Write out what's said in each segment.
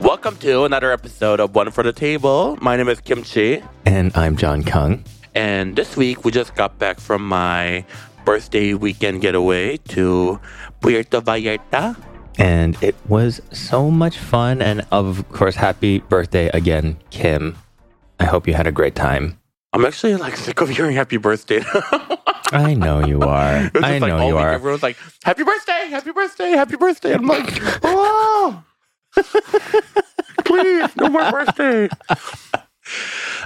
Welcome to another episode of One for the Table. My name is Kim Chi, And I'm Jon Kung. and this week we just got back from my birthday weekend getaway to Puerto Vallarta. And it was so much fun. And of course, happy birthday again, Kim. I hope you had a great time. I'm actually like sick of hearing happy birthday. I know you are. I just, like, know you are. Everyone's like, "Happy birthday! Happy birthday! Happy birthday!" I'm like, "Oh, please, no more birthday.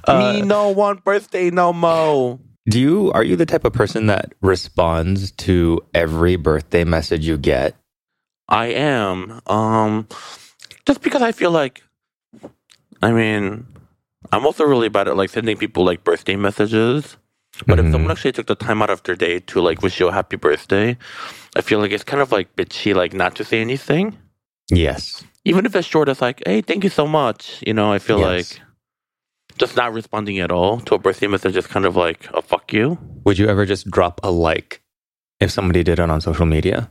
Me no one birthday no more." Do you are you the type of person that responds to every birthday message you get? I am. Um, just because I feel like, I mean, I'm also really bad at like sending people like birthday messages. But if Mhm. someone actually took the time out of their day to like wish you a happy birthday, I feel like it's kind of like bitchy, like not to say anything. Yes. Even if it's short, it's like, hey, thank you so much. You know, I feel Yes. like just not responding at all to a birthday message is kind of like a fuck you. Would you ever just drop a like if somebody did it on social media?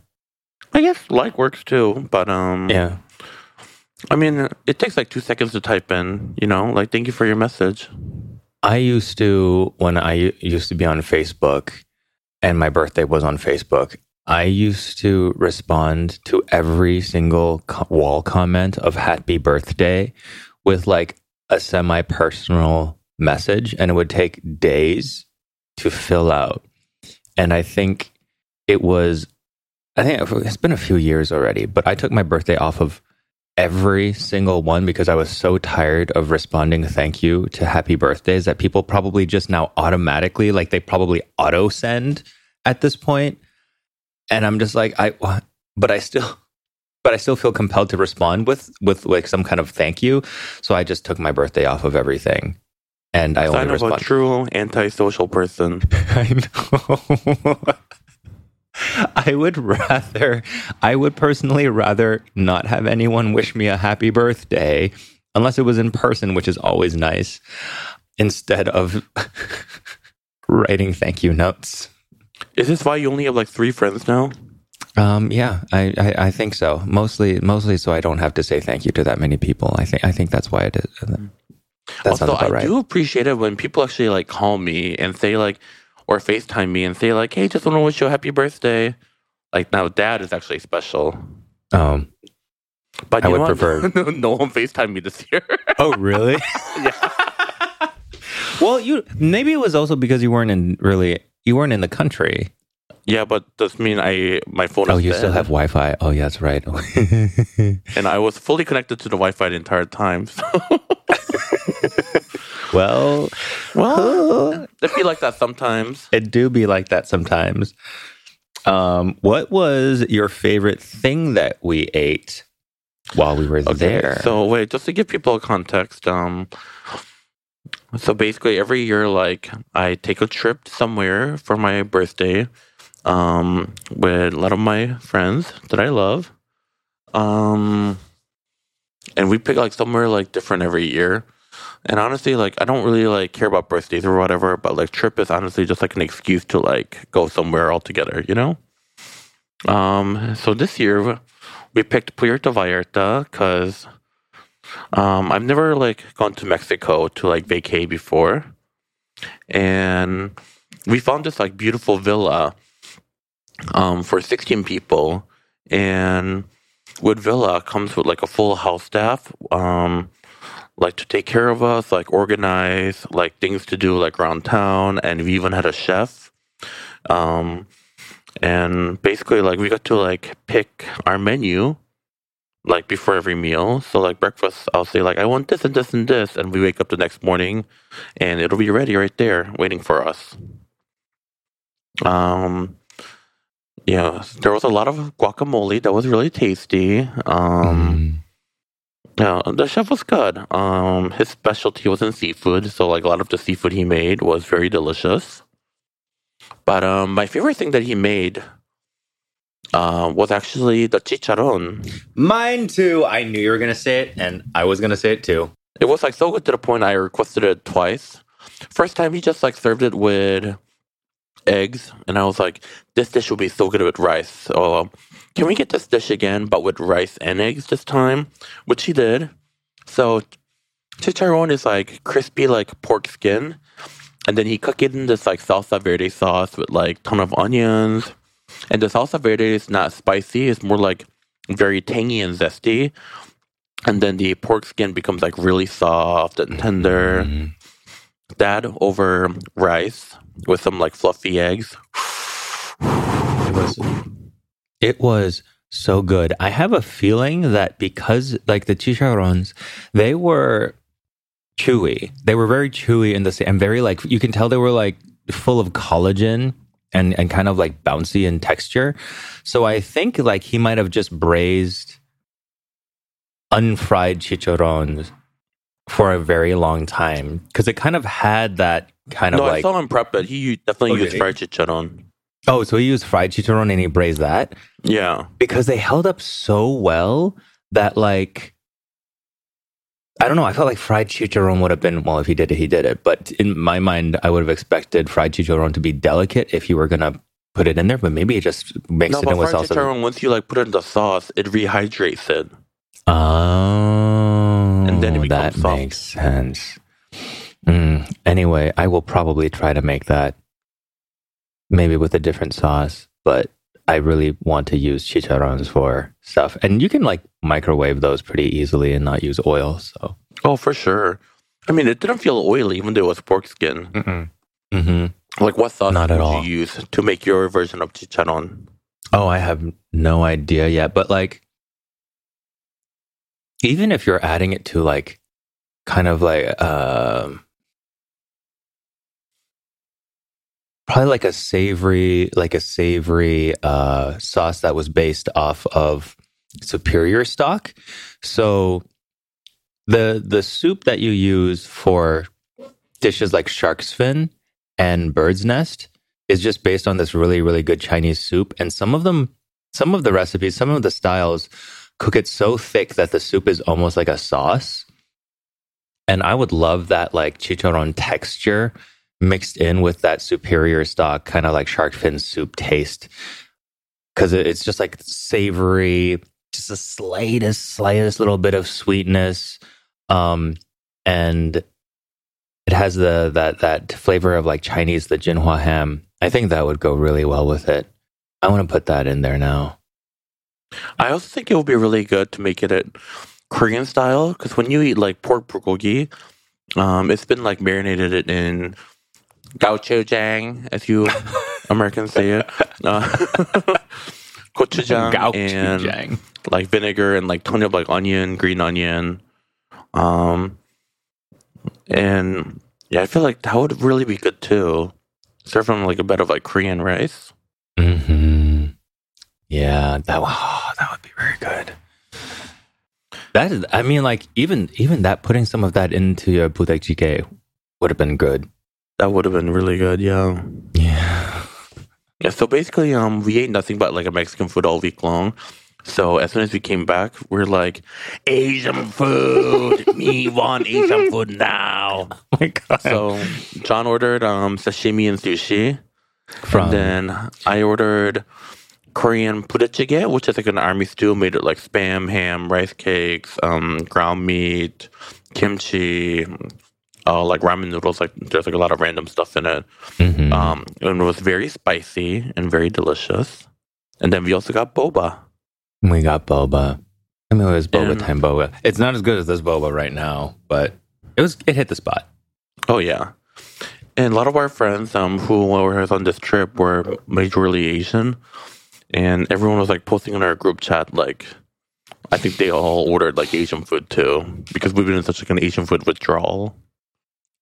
I guess like works too, but um, Yeah. I mean, it takes like two seconds to type in. You know, like thank you for your message. I used to, when I used to be on Facebook and my birthday was on Facebook, I used to respond to every single wall comment of happy birthday with like a semi personal message, and it would take days to fill out. And I think it was, I think it's been a few years already, but I took my birthday off of every single one because I was so tired of responding thank you to happy birthdays that people probably just now automatically like they probably auto send at this point and I'm just like I but I still but I still feel compelled to respond with with like some kind of thank you so I just took my birthday off of everything and I only Sign of a respond true antisocial person. I know. I would rather, I would personally rather not have anyone wish me a happy birthday unless it was in person, which is always nice, instead of writing thank you notes. Is this why you only have like three friends now? Um, yeah, I, I, I think so. Mostly, mostly so I don't have to say thank you to that many people. I think, I think that's why it is. That also, I right. do appreciate it when people actually like call me and say like, or FaceTime me and say like, "Hey, just want to wish you a happy birthday." Like now, Dad is actually special. Um, But I would what? prefer- no one FaceTime me this year. Oh, really? Yeah. well, you maybe it was also because you weren't in really you weren't in the country. Yeah, but does mean I my phone. Oh, you still have Wi-Fi. Oh, yeah, that's right. and I was fully connected to the Wi-Fi the entire time. So. well, well, it be like that sometimes. it do be like that sometimes. Um, what was your favorite thing that we ate while we were there? So wait, just to give people a context, um, so basically every year, like I take a trip somewhere for my birthday, um, with a lot of my friends that I love, um, and we pick like somewhere like different every year. And honestly, like I don't really like care about birthdays or whatever, but like trip is honestly just like an excuse to like go somewhere all together, you know. Um, so this year we picked Puerto Vallarta because um, I've never like gone to Mexico to like vacay before, and we found this like beautiful villa um, for 16 people, and Wood villa comes with like a full house staff, um, like to take care of us, like organize, like things to do like around town, and we even had a chef. Um, and basically like we got to like pick our menu like before every meal so like breakfast i'll say like i want this and this and this and we wake up the next morning and it'll be ready right there waiting for us um yeah there was a lot of guacamole that was really tasty um Mm. yeah the chef was good um his specialty was in seafood so like a lot of the seafood he made was very delicious but um, my favorite thing that he made uh, was actually the chicharron. Mine too. I knew you were gonna say it, and I was gonna say it too. It was like so good to the point I requested it twice. First time he just like served it with eggs, and I was like, this dish will be so good with rice. So, um, can we get this dish again, but with rice and eggs this time? Which he did. So, chicharron is like crispy, like pork skin, and then he cook it in this like salsa verde sauce with like ton of onions. And the salsa verde is not spicy; it's more like very tangy and zesty. And then the pork skin becomes like really soft and tender. Mm. That over rice with some like fluffy eggs. It was it was so good. I have a feeling that because like the chicharrones, they were chewy. They were very chewy in the same and very like you can tell they were like full of collagen and and kind of like bouncy in texture. So I think like he might have just braised unfried chicharrones for a very long time because it kind of had that kind of no, I like saw him prep it. He definitely Oh, used fried chicharron. oh so he used fried chicharron and he braised that Yeah. because they held up so well that like I don't know. I felt like fried chicharron would have been well if he did it, he did it. But in my mind, I would have expected fried chicharron to be delicate if you were gonna put it in there. But maybe it just mixed No, it in with fried salsa. chicharron, once you like put it in the sauce, it rehydrates it. Oh, And then it becomes that soft. makes sense. Mm, anyway, I will probably try to make that maybe with a different sauce, but I really want to use chicharrones for stuff. And you can like microwave those pretty easily and not use oil. So, Oh, for sure. I mean, it didn't feel oily, even though it was pork skin. hmm Like, what sauce Not at all. you use to make your version of chicharron? oh, I have no idea yet. But like, even if you're adding it to like kind of like, um probably like a savory like a savory uh sauce that was based off of superior stock. So the the soup that you use for dishes like shark's fin and bird's nest is just based on this really really good chinese soup. And some of them some of the recipes some of the styles cook it so thick that the soup is almost like a sauce. And i would love that like chicharron texture mixed in with that superior stock kind of like shark fin soup taste. Because it's just like savory just the slightest slightest little bit of sweetness. Um and it has the that that flavor of like chinese the jinhua ham. I think that would go really well with it. I want to put that in there now I also think it would be really good to make it at Korean style because when you eat like pork bulgogi, um, it's been like marinated in gochujang, as you Americans say it, uh, gochujang, and Gochujang. like vinegar and like ton of like onion, green onion, um, and yeah, I feel like that would really be good too. Serve on like a bed of like Korean rice. hmm Yeah, that oh, that would be very good. That is, I mean, like even even that putting some of that into your budae jjigae would have been good. That would have been really good. Yeah. Yeah. Yeah, so basically, um, we ate nothing but like a Mexican food all week long. So as soon as we came back, we're like, Asian food. Me want Asian food now. Oh my god. So Jon ordered um sashimi and sushi, From and then I ordered Korean budae jjigae, which is like an army stew made of like spam, ham, rice cakes, um, ground meat, kimchi, uh, like ramen noodles. Like there's like a lot of random stuff in it. Mhm. Um, and it was very spicy and very delicious. And then we also got boba. we got boba. I mean, it was boba And- time boba. It's not as good as this boba right now, but it was it hit the spot. Oh yeah, and a lot of our friends um who were on this trip were majorly Asian, and everyone was like posting in our group chat like, I think they all ordered like Asian food too because we've been in such like an Asian food withdrawal.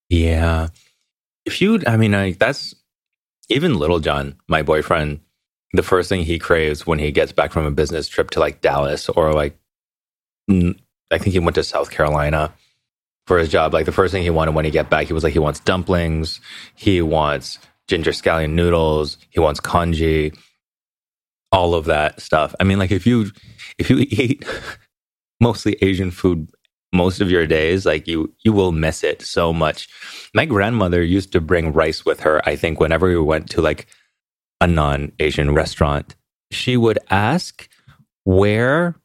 Yeah. If you, I mean, like that's even Little John, my boyfriend, the first thing he craves when he gets back from a business trip to like Dallas or like, I think he went to South Carolina for his job. Like the first thing he wanted when he get back, he was like, he wants dumplings, he wants ginger scallion noodles, he wants congee, all of that stuff. I mean, like if you, if you eat mostly Asian food most of your days, like you you will miss it so much. My grandmother used to bring rice with her, I think, whenever we went to like a non-Asian restaurant. She would ask where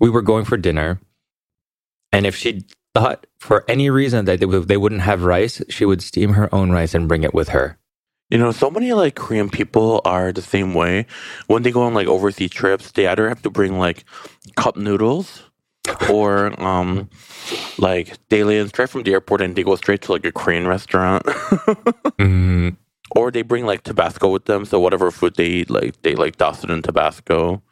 we were going for dinner. And if she thought for any reason that they, they wouldn't have rice, she would steam her own rice and bring it with her. You know, so many like Korean people are the same way. When they go on like overseas trips, they either have to bring like cup noodles or um like they land straight from the airport and they go straight to like a Korean restaurant. Mm, or they bring like Tabasco with them, so whatever food they eat, like they like douse it in Tabasco.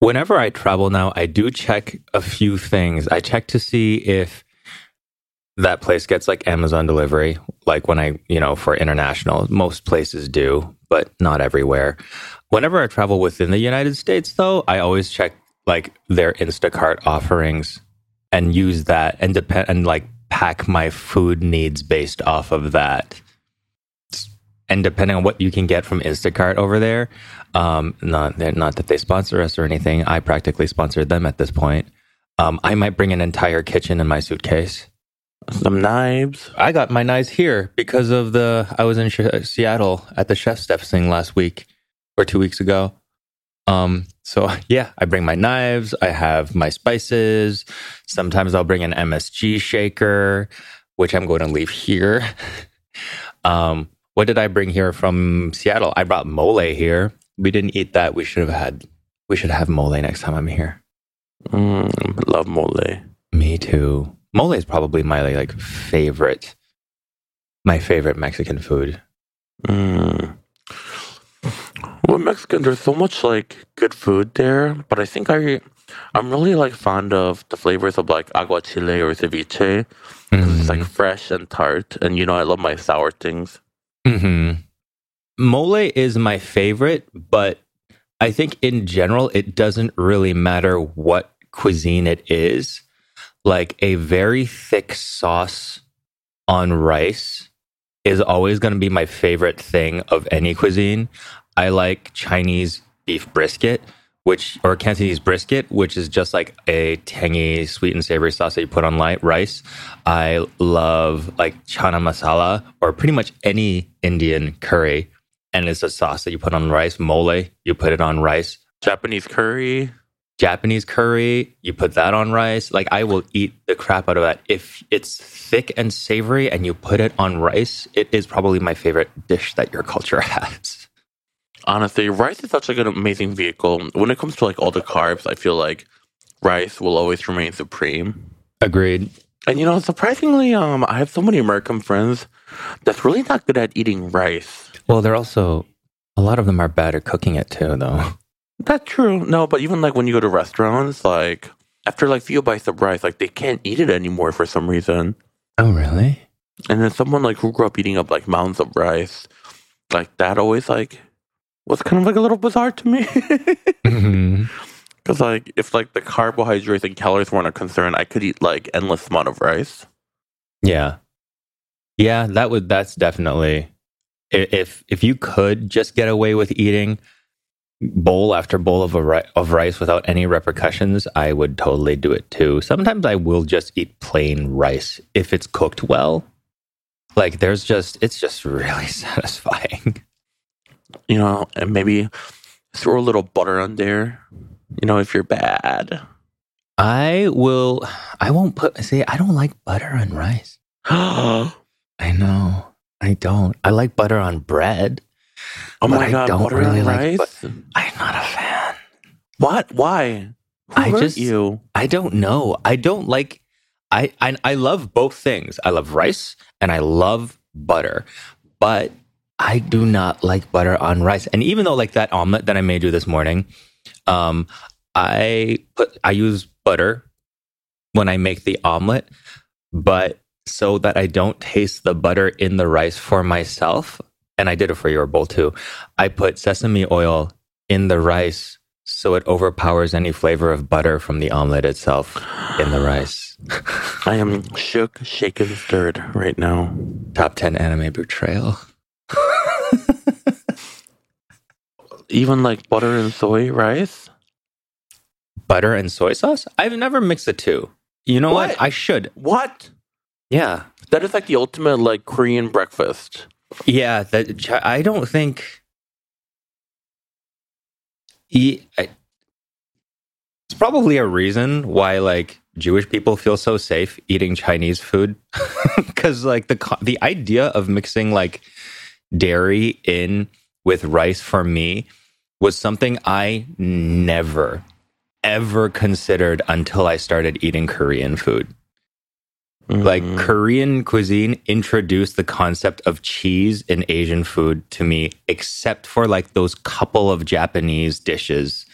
Whenever I travel now, I do check a few things. I check to see if that place gets like Amazon delivery, like when I, you know, for international. Most places do, but not everywhere. Whenever I travel within the United States, though, I always check like their Instacart offerings and use that and depend and like pack my food needs based off of that. And depending on what you can get from Instacart over there, um, not not that they sponsor us or anything, I practically sponsored them at this point. Um, I might bring an entire kitchen in my suitcase. Some knives. I got my knives here because of the. I was in Sh- Seattle at the ChefSteps thing last week or two weeks ago. Um, so yeah, I bring my knives. I have my spices. Sometimes I'll bring an MSG shaker, which I'm going to leave here. um, what did I bring here from Seattle? I brought mole here. We didn't eat that. We should have had. We should have mole next time I'm here. Mm, love mole. Me too. Mole is probably my like favorite, my favorite Mexican food. Mm. Well, Mexican, there's so much like good food there, but I think I, I'm really like fond of the flavors of like agua chile or ceviche. 'cause It's like fresh and tart, and you know I love my sour things. hmm Mole is my favorite, but I think in general, it doesn't really matter what cuisine it is. Like a very thick sauce on rice is always going to be my favorite thing of any cuisine. I like Chinese beef brisket, which or Cantonese brisket, which is just like a tangy, sweet and savory sauce that you put on light rice. I love like chana masala or pretty much any Indian curry, and it's a sauce that you put on rice. Mole, you put it on rice. Japanese curry. Japanese curry, you put that on rice. Like I will eat the crap out of that. If it's thick and savory and you put it on rice, it is probably my favorite dish that your culture has. Honestly, rice is such like an amazing vehicle. When it comes to like all the carbs, I feel like rice will always remain supreme. Agreed. And you know, surprisingly, um, I have so many American friends that's really not good at eating rice. Well, they're also a lot of them are bad at cooking it too, though. That's true. No, but even like when you go to restaurants, like after like few bites of rice, like they can't eat it anymore for some reason. Oh, really? And then someone like who grew up eating up like mounds of rice, like that always like was kind of like a little bizarre to me. hmm Because like if like the carbohydrates and calories weren't a concern, I could eat like endless amount of rice. Yeah, yeah. That would. That's definitely. If if you could just get away with eating bowl after bowl of a ri- of rice without any repercussions, I would totally do it too. Sometimes I will just eat plain rice if it's cooked well. Like there's just it's just really satisfying. You know, and maybe throw a little butter on there. You know, if you're bad. I will. I won't put. See, I don't like butter on rice. I know. I don't. I like butter on bread. But my god, I don't butter really and like rice? I'm not a fan. what? Why? Who I just- you. I don't know. I don't like. I, I I love both things. I love rice and I love butter, but I do not like butter on rice. And even though like that omelet that I made you this morning, um, I put I use butter when I make the omelet, but so that I don't taste the butter in the rice for myself, and I did it for your bowl too. I put sesame oil in the rice so it overpowers any flavor of butter from the omelet itself in the rice. I am shook, shaken, stirred right now. Top 10 anime betrayal. Even like butter and soy rice. Butter and soy sauce? I've never mixed the two. You know what? What? I should. What? Yeah. That is like the ultimate like Korean breakfast. Yeah, that I don't think. E- I- it's probably a reason why like Jewish people feel so safe eating Chinese food, because like the the idea of mixing like dairy in with rice for me was something I never ever considered until I started eating Korean food. Like Mm. Korean cuisine introduced the concept of cheese in Asian food to me, except for like those couple of Japanese dishes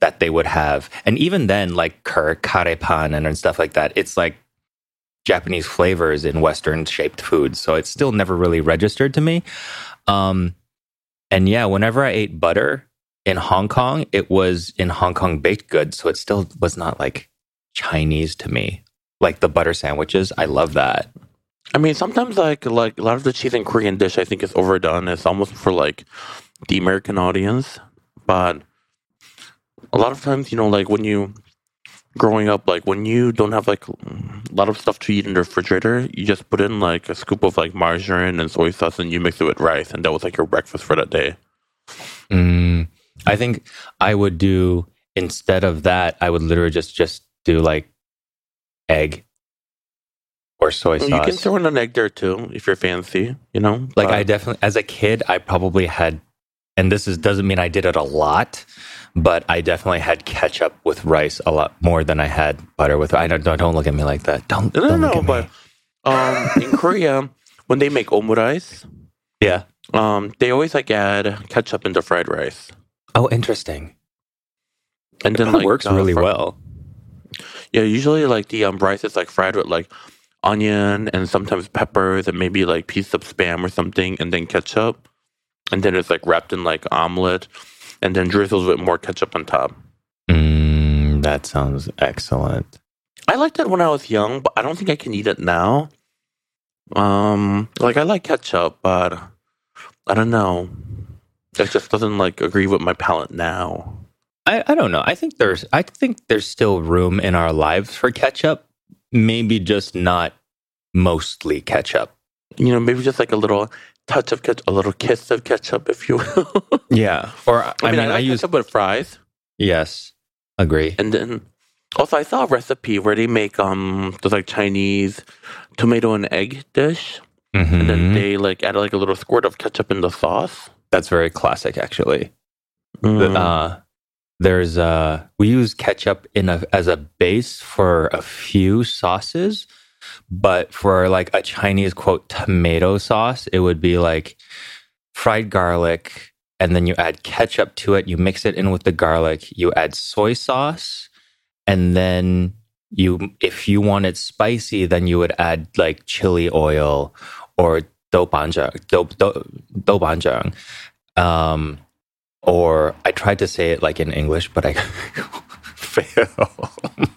that they would have. And even then, like kare, karepan and, and stuff like that, it's like Japanese flavors in Western shaped food. So it still never really registered to me. Um, and yeah, whenever I ate butter in Hong Kong, it was in Hong Kong baked goods. So it still was not like Chinese to me. Like the butter sandwiches, I love that. I mean, sometimes like like a lot of the cheese in Korean dish, I think is overdone. It's almost for like the American audience, but a lot of times, you know, like when you growing up, like when you don't have like a lot of stuff to eat in the refrigerator, you just put in like a scoop of like margarine and soy sauce, and you mix it with rice, and that was like your breakfast for that day. Mm, I think I would do instead of that. I would literally just just do like egg or soy sauce. You can throw in an egg there too if you're fancy, you know. like but- I definitely, as a kid, I probably had, and this is doesn't mean I did it a lot, but I definitely had ketchup with rice a lot more than I had butter with. I don't don't, don't look at me like that. Don't no, no, don't look no, at but um, in Korea, when they make omurice, yeah. um, they always like add ketchup into fried rice, Oh, interesting. and then That like works uh, really fr- well. Yeah, usually like the um, rice is like fried with like onion and sometimes peppers and maybe like piece of spam or something, and then ketchup, and then it's like wrapped in like omelet, and then drizzles with more ketchup on top. Mm, that sounds excellent. I liked it when I was young, but I don't think I can eat it now. Um, like I like ketchup, but I don't know. It just doesn't like agree with my palate now. I, I don't know. I think there's I think there's still room in our lives for ketchup. Maybe just not mostly ketchup. You know, maybe just like a little touch of ketchup, a little kiss of ketchup, if you will. Yeah. Or I, I, mean, I, I like use ketchup with fries, yes. Agree. and then also I saw a recipe where they make um those like Chinese tomato and egg dish, and then Mhm. they like add like a little squirt of ketchup in the sauce. That's very classic actually. The- Mm. Uh, there's uh we use ketchup in a as a base for a few sauces, but for like a Chinese quote tomato sauce, it would be like fried garlic and then you add ketchup to it, you mix it in with the garlic, you add soy sauce, and then you if you want it spicy, then you would add like chili oil or doubanjiang, do, do, doubanjiang. Um, or I tried to say it like in English, but I fail.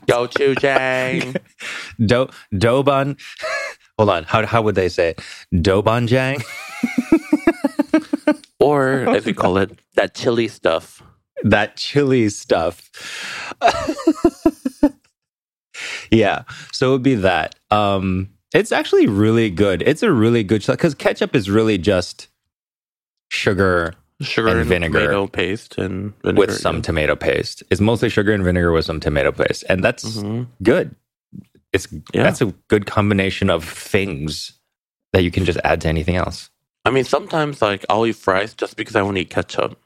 Go Jang. Do Doban. Hold on. How how would they say it? Dobanjang. or as we call it, that chili stuff. that chili stuff. yeah. So it would be that. Um, it's actually really good. It's a really good because ketchup is really just sugar Sugar And and, vinegar. tomato paste and vinegar. with some tomato paste. It's mostly sugar and vinegar with some tomato paste, and that's Mhm. good. It's Yeah. that's a good combination of things that you can just add to anything else. I mean, sometimes like I'll eat fries just because I want to eat ketchup.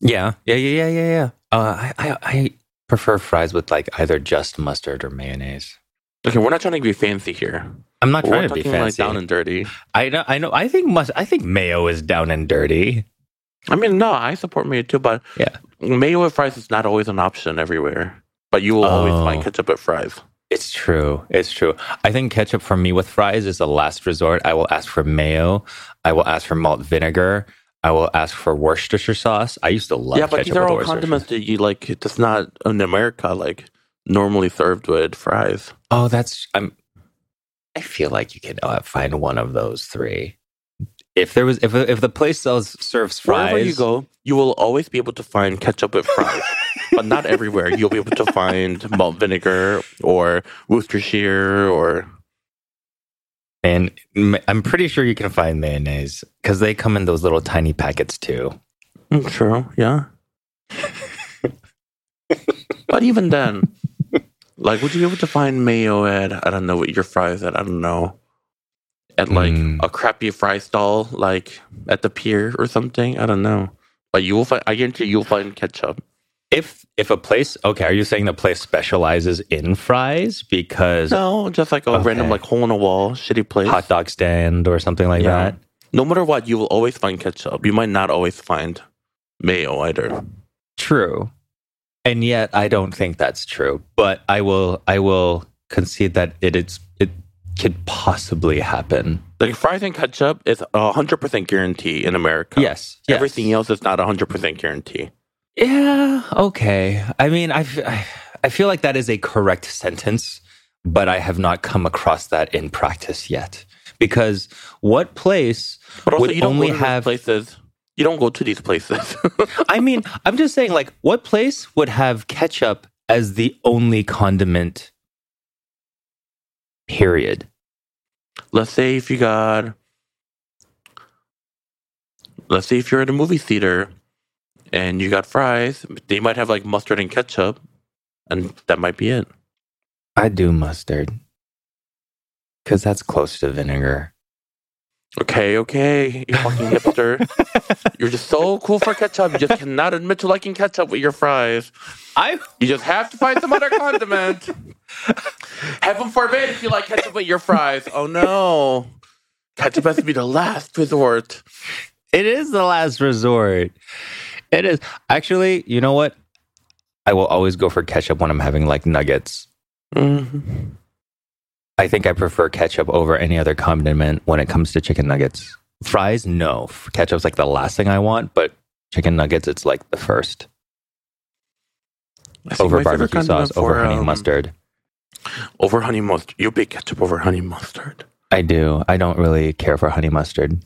Yeah, yeah, yeah, yeah, yeah, yeah. Uh, I, I I prefer fries with like either just mustard or mayonnaise. Okay, we're not trying to be fancy here. I'm not trying to be talking like fancy. down and dirty. I know, I know. I think must. I think mayo is down and dirty. I mean, no, I support mayo too, but Yeah. mayo with fries is not always an option everywhere. But you will always Oh. find ketchup with fries. It's true. It's true. I think ketchup for me with fries is the last resort. I will ask for mayo. I will ask for malt vinegar. I will ask for Worcestershire sauce. I used to love yeah, but these are all condiments that you like. It's not in America like normally served with fries. Oh, that's. I'm. I feel like you can uh, find one of those three if there was if if the place sells serves fries, Wherever you go, you will always be able to find ketchup with fries. but not everywhere. You'll be able to find malt vinegar or Worcestershire or and I'm pretty sure you can find mayonnaise because they come in those little tiny packets too. Mm, True, yeah. but even then, like, would you be able to find mayo at I don't know what your fries at I don't know at like Mm. a crappy fry stall like at the pier or something? I don't know. But you will find. I guarantee you'll find ketchup. If if a place okay, are you saying the place specializes in fries because No, just like a Okay. random like hole in a wall shitty place. hot dog stand or something like Yeah. that? No matter what, you will always find ketchup. You might not always find mayo either. True. And yet I don't think that's true. But I will I will concede that it is it could possibly happen. Like fries and ketchup is a hundred percent guarantee in America. Yes. yes. Everything else is not a hundred percent guarantee. Yeah, okay. I mean, I I feel like that is a correct sentence, but I have not come across that in practice yet. Because what place But also, would you don't only have? places. You don't go to these places. I mean, I'm just saying, like, what place would have ketchup as the only condiment? Period. let's say if you got, let's say if you're at a movie theater and you got fries, they might have like mustard and ketchup, and that might be it. I do mustard because that's close to vinegar. Okay, okay, you fucking hipster. You're just so cool for ketchup. You just cannot admit to liking ketchup with your fries. I You just have to find some other condiment. Heaven forbid if you like ketchup with your fries. Oh no. Ketchup has to be the last resort. It is the last resort. It is. Actually, you know what? I will always go for ketchup when I'm having like nuggets. Mhm. I think I prefer ketchup over any other condiment when it comes to chicken nuggets. Fries, no. Ketchup's like the last thing I want, but chicken nuggets, it's like the first. Over barbecue sauce, over honey um, mustard. Over honey mustard. You pick ketchup over honey mustard. I do. I don't really care for honey mustard.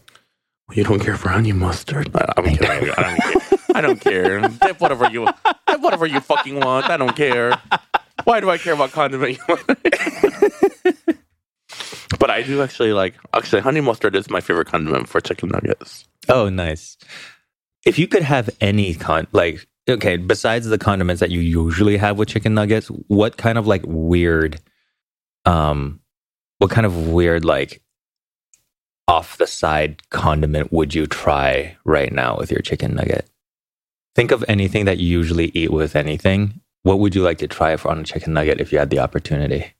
You don't care for honey mustard. I, I'm I kidding. I don't care. I don't care. Dip whatever you dip whatever you fucking want. I don't care. Why do I care about condiment? but I do actually like. Actually, honey mustard is my favorite condiment for chicken nuggets. Oh, nice. If you could have any con, like, okay, besides the condiments that you usually have with chicken nuggets, what kind of like weird, um, what kind of weird, like, off the side condiment would you try right now with your chicken nugget? Think of anything that you usually eat with anything. What would you like to try for on a chicken nugget if you had the opportunity?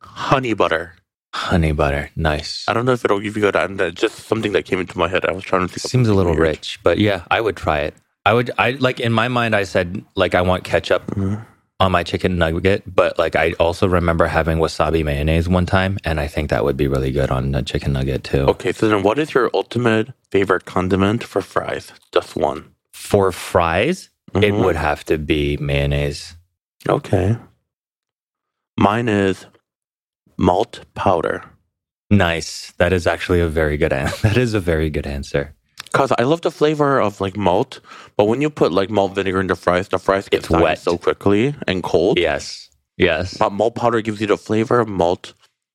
Honey butter. Honey butter, nice. I don't know if it'll give you good. And just something that came into my head. I was trying to think. Seems a little weird. rich, but yeah, I would try it. I would. I like in my mind. I said like I want ketchup Mhm. on my chicken nugget, but like I also remember having wasabi mayonnaise one time, and I think that would be really good on a chicken nugget too. Okay, so then what is your ultimate favorite condiment for fries? Just one. For fries, it Mhm. would have to be mayonnaise. Okay. Mine is malt powder. Nice. That is actually a very good answer. That is a very good answer. Cause I love the flavor of like malt, but when you put like malt vinegar into fries, the fries get wet. so quickly and cold. Yes. Yes. But malt powder gives you the flavor of malt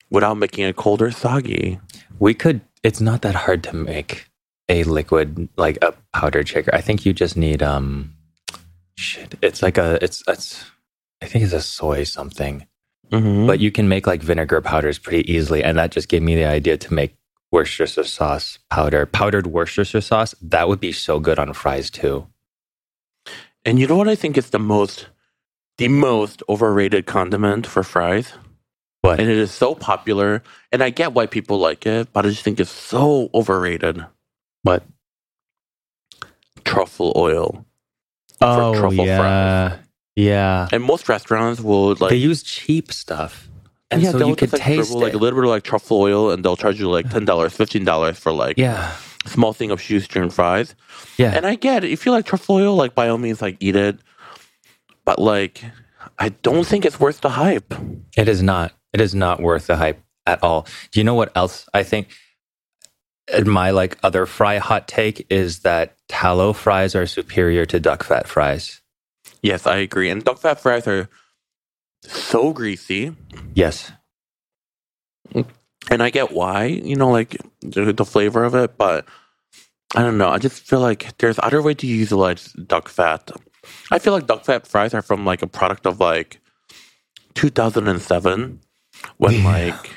without making it cold or soggy. We could. It's not that hard to make a liquid like a powdered shaker. I think you just need um, shit. It's like a. It's it's. I think it's a soy something, Mm-hmm. but you can make like vinegar powders pretty easily, and that just gave me the idea to make Worcestershire sauce powder, powdered Worcestershire sauce. That would be so good on fries too. and you know what I think is the most, the most overrated condiment for fries? What? And it is so popular, and I get why people like it, but I just think it's so overrated. What? Truffle oil. Oh truffle yeah, yeah. And most restaurants will like they use cheap stuff, and yeah, so they'll you like, taste scribble, like a little bit of like truffle oil, and they'll charge you like ten dollars, fifteen dollars for like yeah, small thing of shoestring fries. yeah. And I get it. If you like truffle oil, like by all means, like eat it. But like, I don't think it's worth the hype. It is not. It is not worth the hype at all. Do you know what else I think? My like other fry hot take is that tallow fries are superior to duck fat fries. Yes, I agree. And duck fat fries are so greasy. Yes. And I get why, you know, like the, flavor of it, but I don't know. I just feel like there's other way to utilize duck fat. I feel like duck fat fries are from like a product of like 2007 when Yeah. like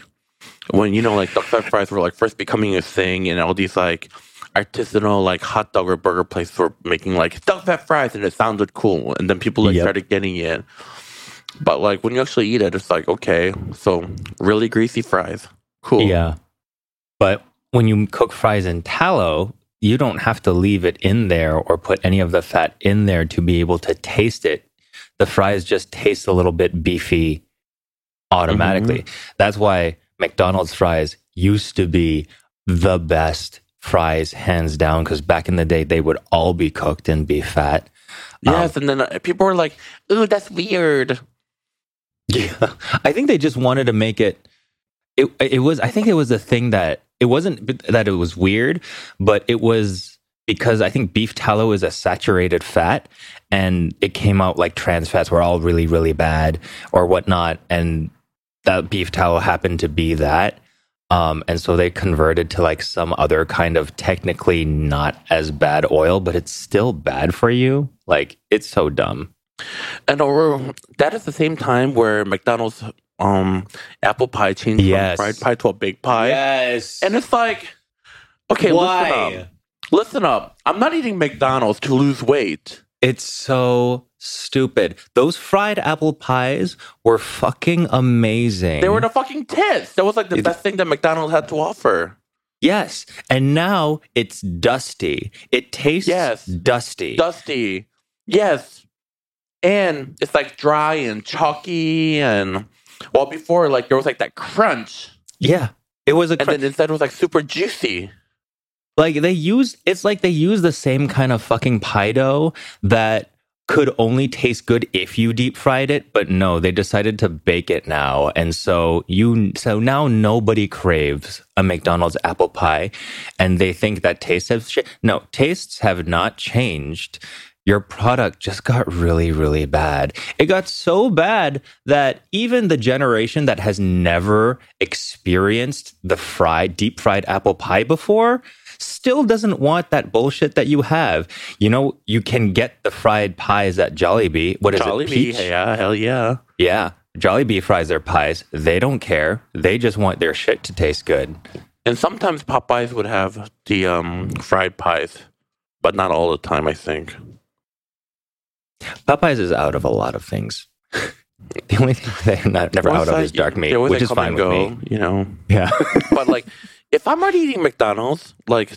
when you know like duck fat fries were like first becoming a thing and all these like artisanal like hot dog or burger places were making like duck fat fries and it sounded cool and then people like Yep. started getting it. But like when you actually eat it, it's like okay, so really greasy fries, cool. Yeah. But when you cook fries in tallow, you don't have to leave it in there or put any of the fat in there to be able to taste it. The fries just taste a little bit beefy automatically. That's why McDonald's fries used to be the best fries, hands down, because back in the day, they would all be cooked in beef fat. Yes, and then uh, people were like, "Ooh, that's weird." Yeah, I think they just wanted to make it. It it was. I think it was a thing that it wasn't that it was weird, but it was because I think beef tallow is a saturated fat, and it came out like trans fats were all really really bad or whatnot, and that beef tallow happened to be that. Um, and so they converted to like some other kind of technically not as bad oil, but it's still bad for you. Like it's so dumb. And or that is the same time where McDonald's um apple pie changed Yes. from fried pie to a baked pie, Yes. and it's like, okay, listen up, listen up. I'm not eating McDonald's to lose weight. It's so stupid. Those fried apple pies were fucking amazing. They were the fucking tits. That was like the It- best thing that McDonald's had to offer. yes, and now it's dusty. It tastes Yes. dusty. Dusty, yes, and it's like dry and chalky, and well, before like there was like that crunch, yeah, it was a and then instead it was like super juicy. like they use. It's like they use the same kind of fucking pie dough that could only taste good if you deep fried it, but no, they decided to bake it now, and so you so now nobody craves a McDonald's apple pie, and they think that tastes have sh- no tastes have not changed. Your product just got really, really bad. It got so bad that even the generation that has never experienced the fried, deep fried apple pie before still doesn't want that bullshit that you have. You know, you can get the fried pies at Jollibee. What is Jollibee, it? Peach? yeah, hell yeah. Yeah. Jollibee fries their pies. They don't care. They just want their shit to taste good. And sometimes Popeyes would have the um, fried pies, but not all the time. I think. Popeyes is out of a lot of things. the only thing they're not never out of is dark meat, always, which is fine with go, me. You know, Yeah. but like, if I'm already eating McDonald's, like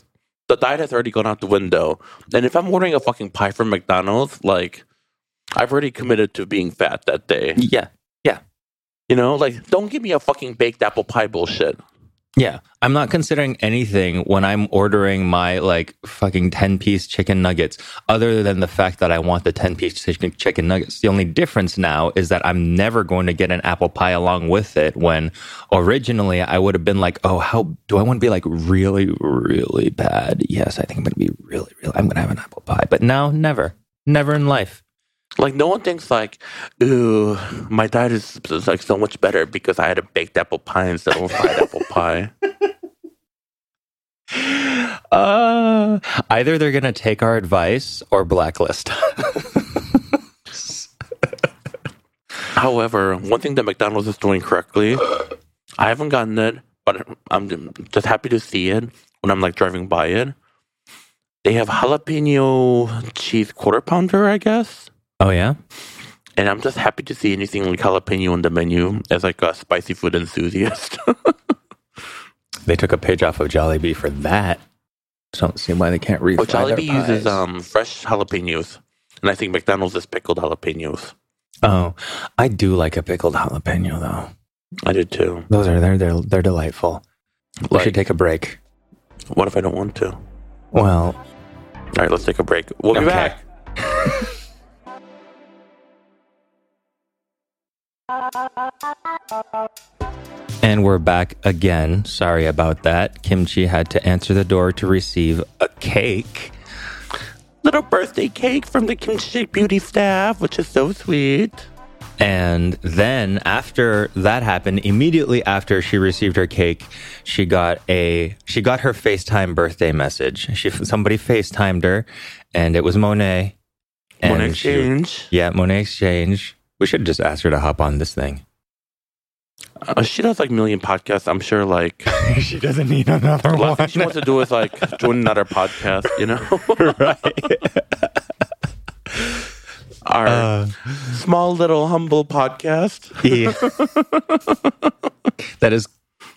the diet has already gone out the window. And if I'm ordering a fucking pie from McDonald's, like I've already committed to being fat that day. Yeah, yeah. You know, like don't give me a fucking baked apple pie bullshit. Yeah. I'm not considering anything when I'm ordering my like fucking 10 piece chicken nuggets other than the fact that I want the 10 piece chicken, nuggets. The only difference now is that I'm never going to get an apple pie along with it when originally I would have been like, oh, how do I want to be like really, really bad? Yes, I think I'm going to be really, really, I'm going to have an apple pie. But now, never, never in life. Like no one thinks like, ooh, my diet is, is like so much better because I had a baked apple pie instead of a fried apple pie. Uh, either they're going to take our advice or blacklist. However, one thing that McDonald's is doing correctly, I haven't gotten it, but I'm just happy to see it when I'm like driving by it. They have jalapeno cheese quarter pounder, I guess. Oh, yeah? And I'm just happy to see anything like jalapeno on the menu as like a spicy food enthusiast. They took a page off of Jollibee for that. I Don't see why they can't read. oh, Jollibee uses um fresh jalapenos, and I think McDonald's is pickled jalapenos. Oh, I do like a pickled jalapeno though. I did too. Those are they're they're, they're delightful. We should take a break. What if I don't want to? Well, all right, let's take a break. We'll be Okay. back. And we're back again. Sorry about that. Kim Chi had to answer the door to receive a cake. Little birthday cake from the Kim Chi Beauty staff, which is so sweet. And then after that happened, immediately after she received her cake, she got a she got her FaceTime birthday message. She somebody FaceTimed her, and it was Monet. And Monet she- Exchange. yeah, Monet X Change. We should just ask her to hop on this thing. Uh, she does like million podcasts. I'm sure like she doesn't need another one. thing she wants to do is like join another podcast, you know? Right. Our Uh, small little humble podcast. Yeah. that is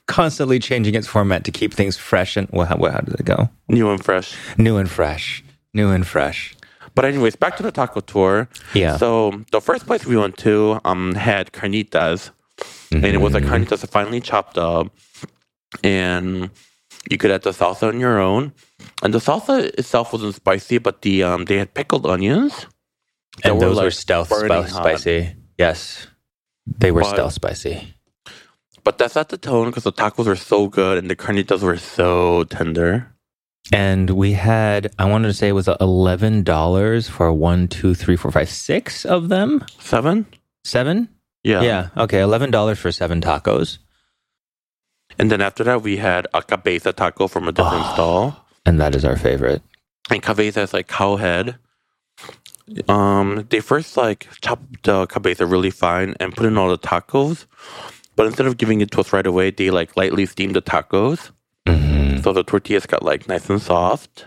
constantly changing its format to keep things fresh and well, how, how does it go? New and fresh. New and fresh. New and fresh. But anyways, back to the taco tour. Yeah. So the first place we went to um had carnitas, and it was like carnitas finely chopped up, and you could add the salsa on your own. And the salsa itself wasn't spicy, but the um they had pickled onions. and those were like, stealth burning spi- hot. spicy. Yes. They were But- stealth spicy. But that's not the tone because the tacos were so good and the carnitas were so tender. And we had, I wanted to say it was $11 for one, two, three, four, five, six of them. Seven? Seven? Yeah. Yeah. Okay. $11 for seven tacos. And then after that, we had a cabeza taco from a different Oh. stall. And that is our favorite. and cabeza is like cow head. Um, they first like chopped the cabeza really fine and put in all the tacos, but instead of giving it to us right away, they like lightly steamed the tacos. So the tortillas got like nice and soft.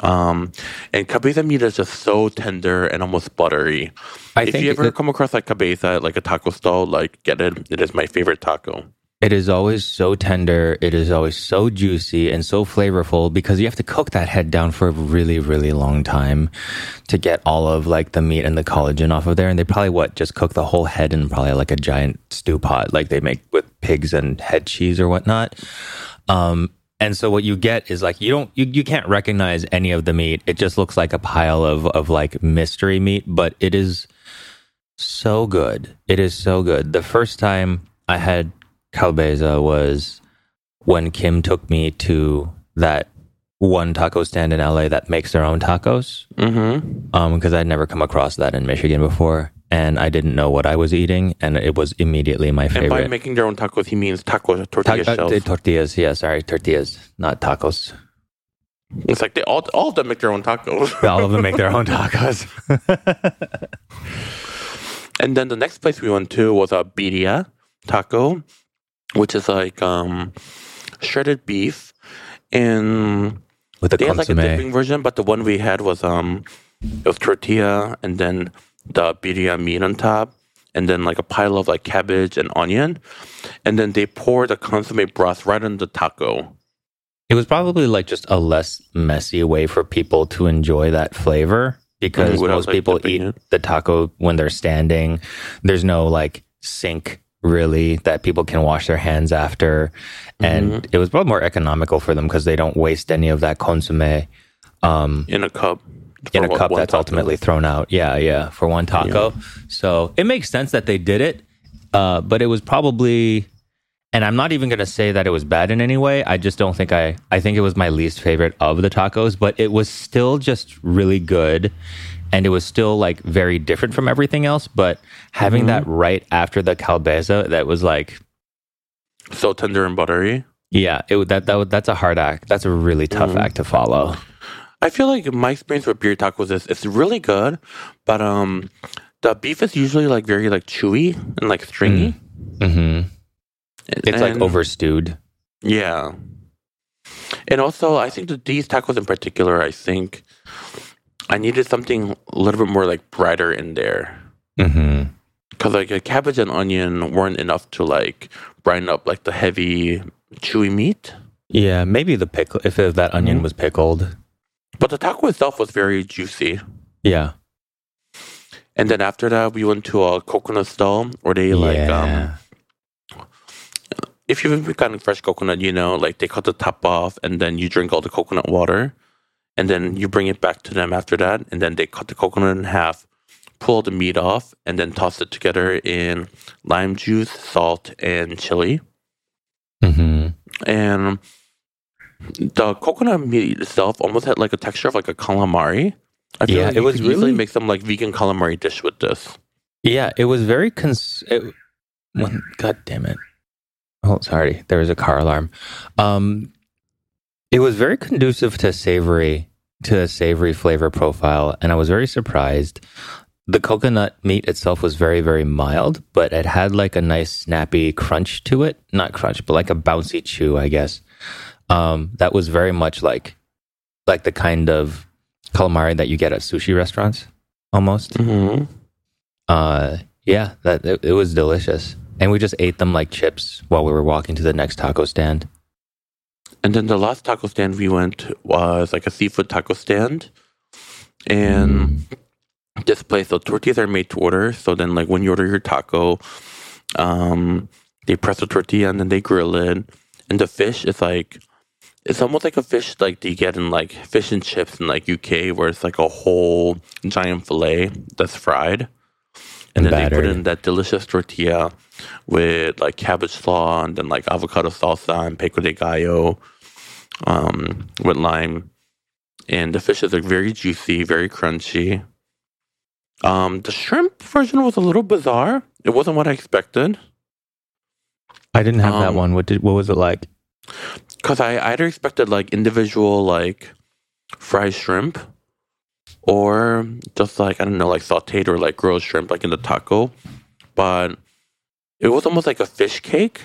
Um, and cabeza meat is just so tender and almost buttery. I if you ever come across like cabeza at like a taco stall, like get it. It is my favorite taco. It is always so tender. It is always so juicy and so flavorful because you have to cook that head down for a really, really long time to get all of like the meat and the collagen off of there. And they probably what just cook the whole head in probably like a giant stew pot, like they make with pigs and head cheese or whatnot. Um, and so what you get is like you don't you, you can't recognize any of the meat. It just looks like a pile of of like mystery meat, but it is so good. It is so good. The first time I had Calbeza was when Kim took me to that one taco stand in LA that makes their own tacos. Mm-hmm. Um, because I'd never come across that in Michigan before, and I didn't know what I was eating, and it was immediately my favorite. And by making their own tacos, he means taco Ta- tortilla uh, shells. tortillas, yeah, sorry, tortillas, not tacos. It's like they all all of them make their own tacos. All of them make their own tacos. And then the next place we went to was a birria taco, which is like um, shredded beef, and With the they had like a dipping version. But the one we had was um, it was tortilla and then the birria meat on top, and then like a pile of like cabbage and onion, and then they pour the consomme broth right on the taco. It was probably like just a less messy way for people to enjoy that flavor because Mhm, without, most like, people eat it. the taco when they're standing. There's no like sink really that people can wash their hands after. And Mm-hmm. it was probably more economical for them because they don't waste any of that consomme um, in a cup. in a cup that's taco. ultimately thrown out. Yeah, yeah, for one taco. So it makes sense that they did it, uh, but it was probably, and I'm not even going to say that it was bad in any way. I just don't think I, I think it was my least favorite of the tacos, but it was still just really good. And it was still like very different from everything else. But having that right after the calbeza, that was like, so tender and buttery. yeah, it that that that's a hard act. That's a really tough Mhm. act to follow. I feel like my experience with birria tacos is it's really good, but um, the beef is usually like very like chewy and like stringy. Mm-hmm. It's like And- over stewed. Yeah, and also I think that these tacos in particular, I think I needed something a little bit more like brighter in there hmm because like a cabbage and onion weren't enough to like brighten up like the heavy chewy meat. Yeah, maybe the pickle if that onion Mhm. was pickled. But the taco itself was very juicy. Yeah. And then after that, we went to a coconut stall where they like um, if you've been gotten fresh coconut, you know, like they cut the top off and then you drink all the coconut water and then you bring it back to them after that and then they cut the coconut in half, pull the meat off, and then toss it together in lime juice, salt, and chili. hmm And the coconut meat itself almost had like a texture of like a calamari. I feel Yeah, like it was really- make some like vegan calamari dish with this. Yeah, it was very cons. It, when, God damn it! Oh, sorry. There was a car alarm. Um, it was very conducive to savory, to a savory flavor profile, and I was very surprised. The coconut meat itself was very, very mild, but it had like a nice snappy crunch to it. Not crunch, but like a bouncy chew, I guess. Um, that was very much like, like the kind of calamari that you get at sushi restaurants, almost hmm uh yeah that it, it was delicious and we just ate them like chips while we were walking to the next taco stand And then the last taco stand we went was like a seafood taco stand. And this place, the tortillas are made to order. So then, like, when you order your taco, um, they press the tortilla and then they grill it. And the fish is like, it's almost like a fish like you get in like fish and chips in like UK, where it's like a whole giant fillet that's fried. And And then they put in that delicious tortilla with like cabbage slaw and then like avocado salsa and pico de gallo um, with lime. And the fish is like very juicy, very crunchy. Um, the shrimp version was a little bizarre. It wasn't what I expected. i didn't have that Um, one what did what was it like Cause I I either expected like individual like fried shrimp, or just like I don't know like sautéed or like grilled shrimp like in the taco, but it was almost like a fish cake.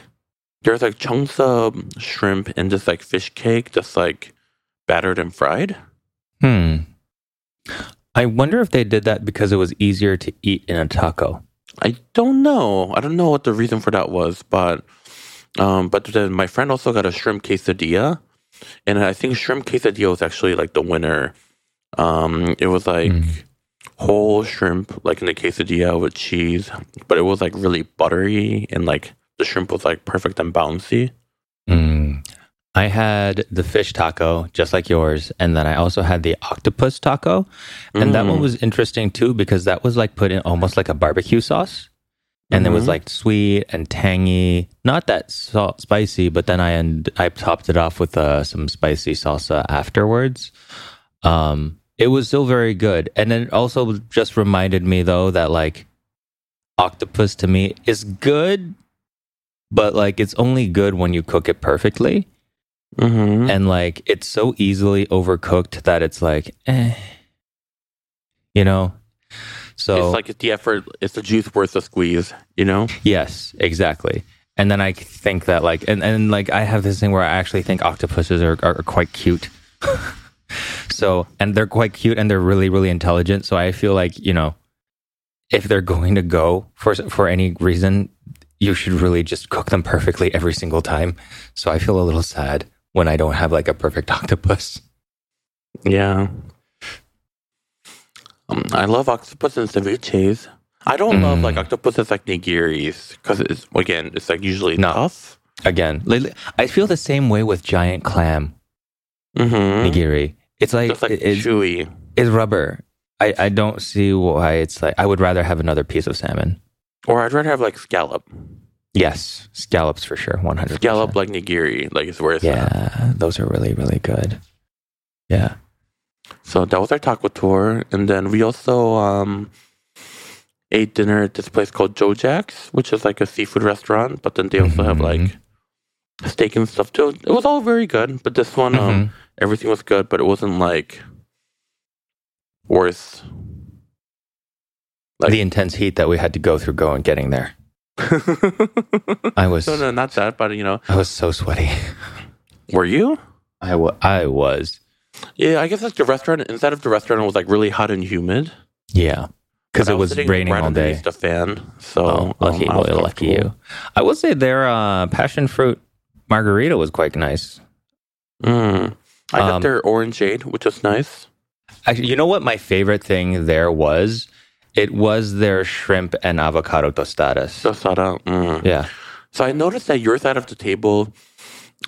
There's like chunks of shrimp and just like fish cake, just like battered and fried. hmm i wonder if they did that because it was easier to eat in a taco I don't know. I don't know what the reason for that was, but um, but then my friend also got a shrimp quesadilla, and I think shrimp quesadilla was actually like the winner. Um, it was like Mm. whole shrimp, like in the quesadilla with cheese, but it was like really buttery and like the shrimp was like perfect and bouncy. Mm. I had the fish taco, just like yours, and then I also had the octopus taco, and that one Mm. was interesting too because that was like put in almost like a barbecue sauce, and it was Mhm. like sweet and tangy, not that salt spicy, but then I and I topped it off with uh, some spicy salsa afterwards. Um, it was still very good, and it also just reminded me though that like octopus to me is good, but like it's only good when you cook it perfectly Mm-hmm. and like it's so easily overcooked that it's like eh. You know? So it's like it's the effort, it's the juice worth the squeeze, you know? yes exactly. And then i think that like and, and like i have this thing where i actually think octopuses are, are quite cute. So and they're quite cute and they're really really intelligent. So i feel like you know if they're going to go for for any reason you should really just cook them perfectly every single time. So i feel a little sad when i don't have like a perfect octopus Yeah. Um, I love octopus and ceviches. I don't love Mm. like octopuses like nigiris because it's again it's like usually No. tough. again lately- i feel the same way with giant clam Mm-hmm. nigiri it's like, Just like it- it's, chewy. it's rubber I, I don't see why it's like i would rather have another piece of salmon Or I'd rather have like scallop. Yes scallops for sure 100 Scallop like nigiri, like it's worth. at. yeah those are really really good yeah So that was our taco tour, and then we also um, ate dinner at this place called Joe Jack's, which is like a seafood restaurant. But then they also have like Mm-hmm. steak and stuff too. It was all very good, but this one, um, Mhm. everything was good, but it wasn't like worth. like- the intense heat that we had to go through going getting there i was no, no, not that, but you know, i was so sweaty were you? I was Yeah, I guess like the restaurant inside of the restaurant was like really hot and humid. yeah because it was sitting raining right all day The fan, so Oh, lucky, um, I lucky you. I will say their uh, passion fruit margarita was quite nice. Mm. I got Um, their orangeade, which was nice. Actually, you know what my favorite thing there was? It was their shrimp and avocado tostadas. Tostada. Mm. Yeah. So I noticed that your side of the table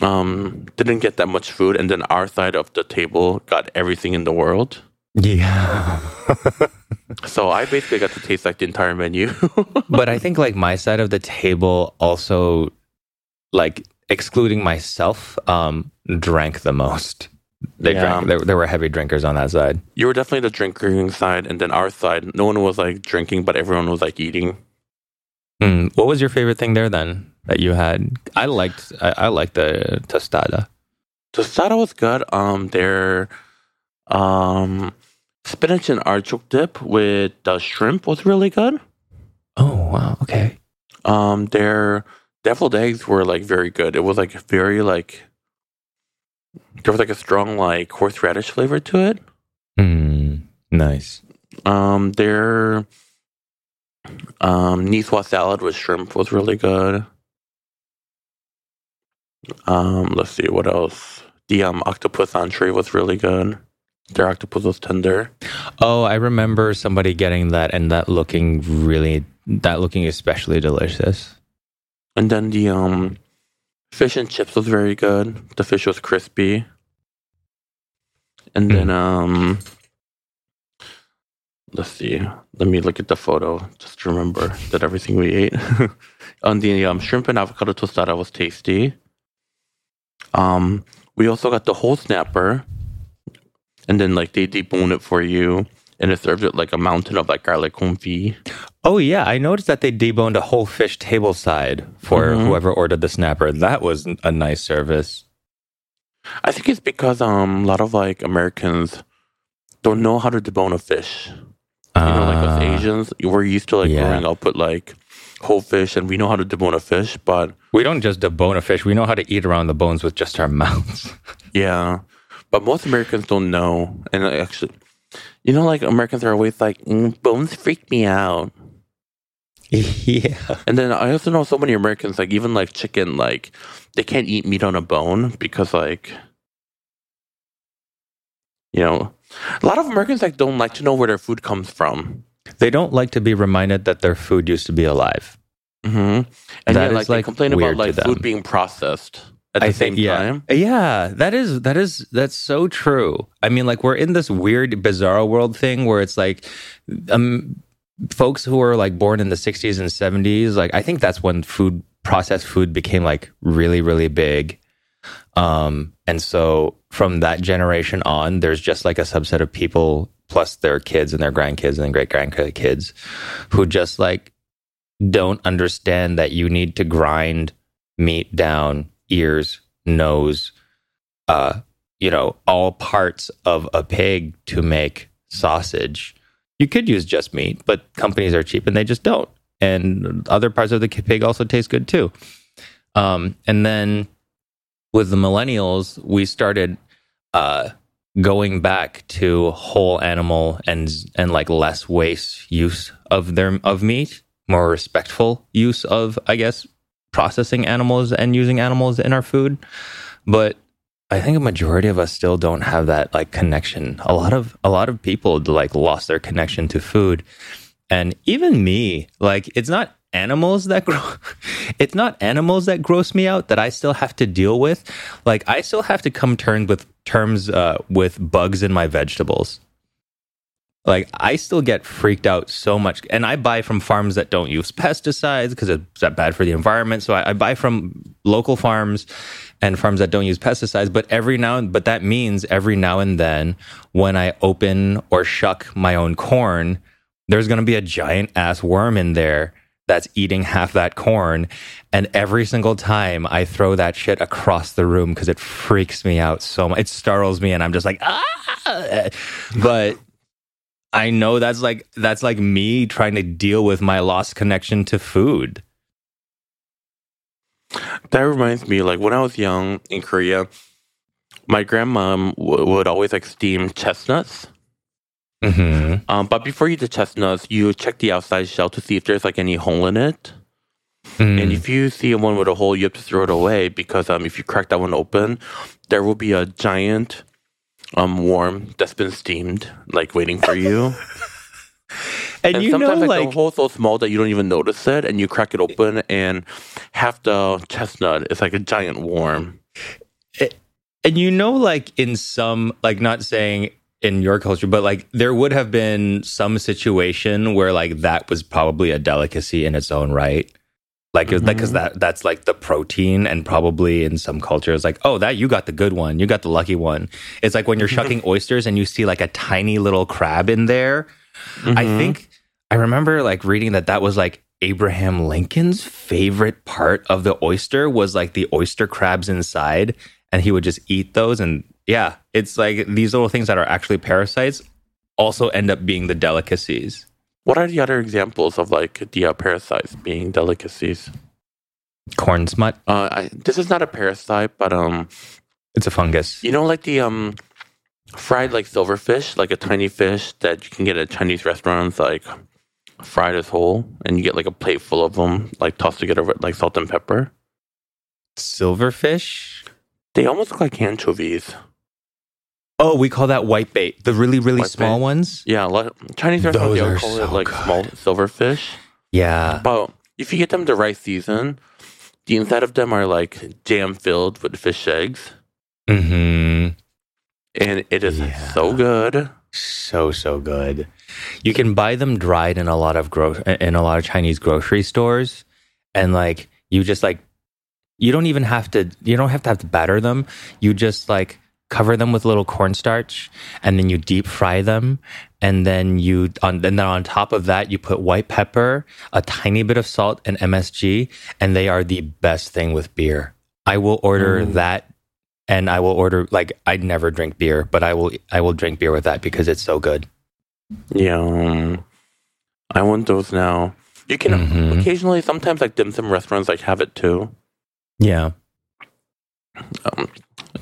um, didn't get that much food, and then our side of the table got everything in the world. Yeah. So I basically got to taste like the entire menu. but I think like my side of the table also like excluding myself um drank the most. They Yeah. drank there, there were heavy drinkers on that side. you were definitely the drinking side, and then our side, no one was like drinking, but everyone was like eating. Mm, what was your favorite thing there then that you had? I liked I, I liked the tostada. Tostada was good. Um, their um spinach and artichoke dip with the shrimp was really good. Oh wow, okay. Um, their deviled eggs were like very good. It was like very like there was like a strong like horseradish flavor to it. Mm, nice. Um, their um Niçoise salad with shrimp was really good. Um, let's see what else. The um octopus entree was really good. Their octopus was tender. Oh, I remember somebody getting that and that looking really that looking especially delicious. And then the um fish and chips was very good. The fish was crispy. And then um let's see. Let me look at the photo just to remember that everything we ate. On the um, shrimp and avocado tostada was tasty. Um we also got the whole snapper. And then like they debone it for you and it served it like a mountain of like garlic confit. Oh yeah, I noticed that they deboned a whole fish table side for Mhm. whoever ordered the snapper. That was a nice service. I think it's because um a lot of like Americans don't know how to debone a fish. You know, like us Ah, Asians, we're used to like yeah. growing up with like whole fish, and we know how to debone a fish. But we don't just debone a fish; we know how to eat around the bones with just our mouths. yeah, but most Americans don't know. And actually, you know, like Americans are always like mm, bones freak me out. yeah. And then I also know so many Americans, like even like chicken, like they can't eat meat on a bone because like, you know, a lot of Americans like don't like to know where their food comes from. They don't like to be reminded that their food used to be alive. hmm And That yeah, is, like, they like, complain about like food being processed at the I same think, yeah, time. yeah, that is that is that's so true. I mean, like we're in this weird, bizarre world thing where it's like, um, folks who were like born in the '60s and '70s, like I think that's when food, processed food, became like really, really big. Um, and so from that generation on, there's just like a subset of people plus their kids and their grandkids and great grandkids who just like don't understand that you need to grind meat down, ears, nose, uh, you know, all parts of a pig to make sausage. You could use just meat, but companies are cheap and they just don't. And other parts of the pig also taste good too. Um, and then with the millennials, we started uh, going back to whole animal and and like less waste use of their of meat, more respectful use of, I guess, processing animals and using animals in our food. But I think a majority of us still don't have that like connection. A lot of a lot of people like lost their connection to food. And even me, like it's not animals that grow it's not animals that gross me out that I still have to deal with. Like I still have to come terms with terms uh, with bugs in my vegetables. Like I still get freaked out so much, and I buy from farms that don't use pesticides because it's that bad for the environment. So I, I buy from local farms and farms that don't use pesticides. But every now and but that means every now and then when I open or shuck my own corn, there's going to be a giant ass worm in there that's eating half that corn. And every single time I throw that shit across the room because it freaks me out so much. It startles me and I'm just like, ah. But I know that's like that's like me trying to deal with my lost connection to food. That reminds me, like when I was young in Korea, my grandmom w- would always like steam chestnuts. Mm-hmm. Um, but before you eat the chestnuts, you check the outside shell to see if there's like any hole in it. Mm. And if you see one with a hole, you have to throw it away because um, if you crack that one open, there will be a giant um warm that's been steamed, like waiting for you. and, you know, like, like the hole's so small that you don't even notice it, and you crack it open, and half the chestnut is like a giant worm. and you know like in some like not saying in your culture, but like there would have been some situation where like that was probably a delicacy in its own right. Like, because Mhm. that that's like the protein, and probably in some cultures, like, oh, that you got the good one, you got the lucky one. It's like when you're shucking oysters and you see like a tiny little crab in there. I Mhm. think I remember like reading that that was like Abraham Lincoln's favorite part of the oyster was like the oyster crabs inside, and he would just eat those. And yeah, it's like these little things that are actually parasites also end up being the delicacies. What are the other examples of like the uh, parasites being delicacies? Corn smut, Uh, I, this is not a parasite, but um, it's a fungus. you know, like the um, fried like silverfish, like a tiny fish that you can get at Chinese restaurants, like fried as whole, and you get like a plate full of them, like tossed together with like salt and pepper. Silverfish. They almost look like anchovies. Oh, we call that white bait. The really, really White small bait. ones. Yeah, like, Chinese restaurants Those are call so it like good. small silverfish. Yeah. But if you get them the right season, the inside of them are like jam filled with fish eggs, hmm and it is Yeah. so good. so so good. You can buy them dried in a lot of gro- in a lot of Chinese grocery stores, and like you just like you don't even have to you don't have to have to batter them. You just like cover them with a little cornstarch, and then you deep fry them, and then you on and then on top of that you put white pepper, a tiny bit of salt, and MSG, and they are the best thing with beer. I will order Mm. that and I will order like I never drink beer, but I will I will drink beer with that because it's so good. Yeah, um, I want those now. You can Mhm. occasionally, sometimes like dim sum restaurants like have it too. Yeah. Um,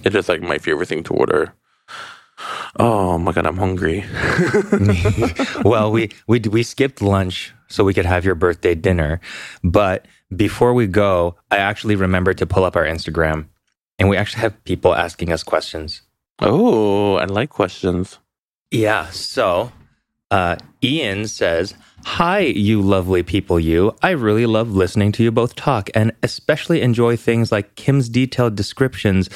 it is like my favorite thing to order. Oh my god, I'm hungry. well, we we we skipped lunch so we could have your birthday dinner, but before we go, I actually remembered to pull up our Instagram, and we actually have people asking us questions. oh, I like questions. Yeah. So, uh, Ian says, Hi, you lovely people, you. I really love listening to you both talk and especially enjoy things like Kim's detailed descriptions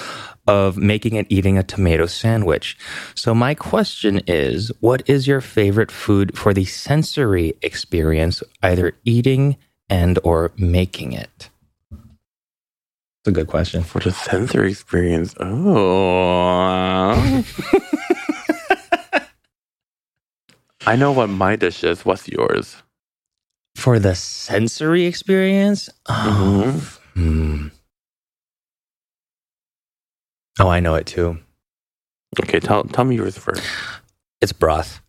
of making and eating a tomato sandwich. So, my question is what is your favorite food for the sensory experience, either eating and or making it? It's a good question. For the sensory experience. Oh. I know what my dish is. What's yours? For the sensory experience, oh, hmm. oh, I know it too. Okay, tell tell me yours first. It's broth.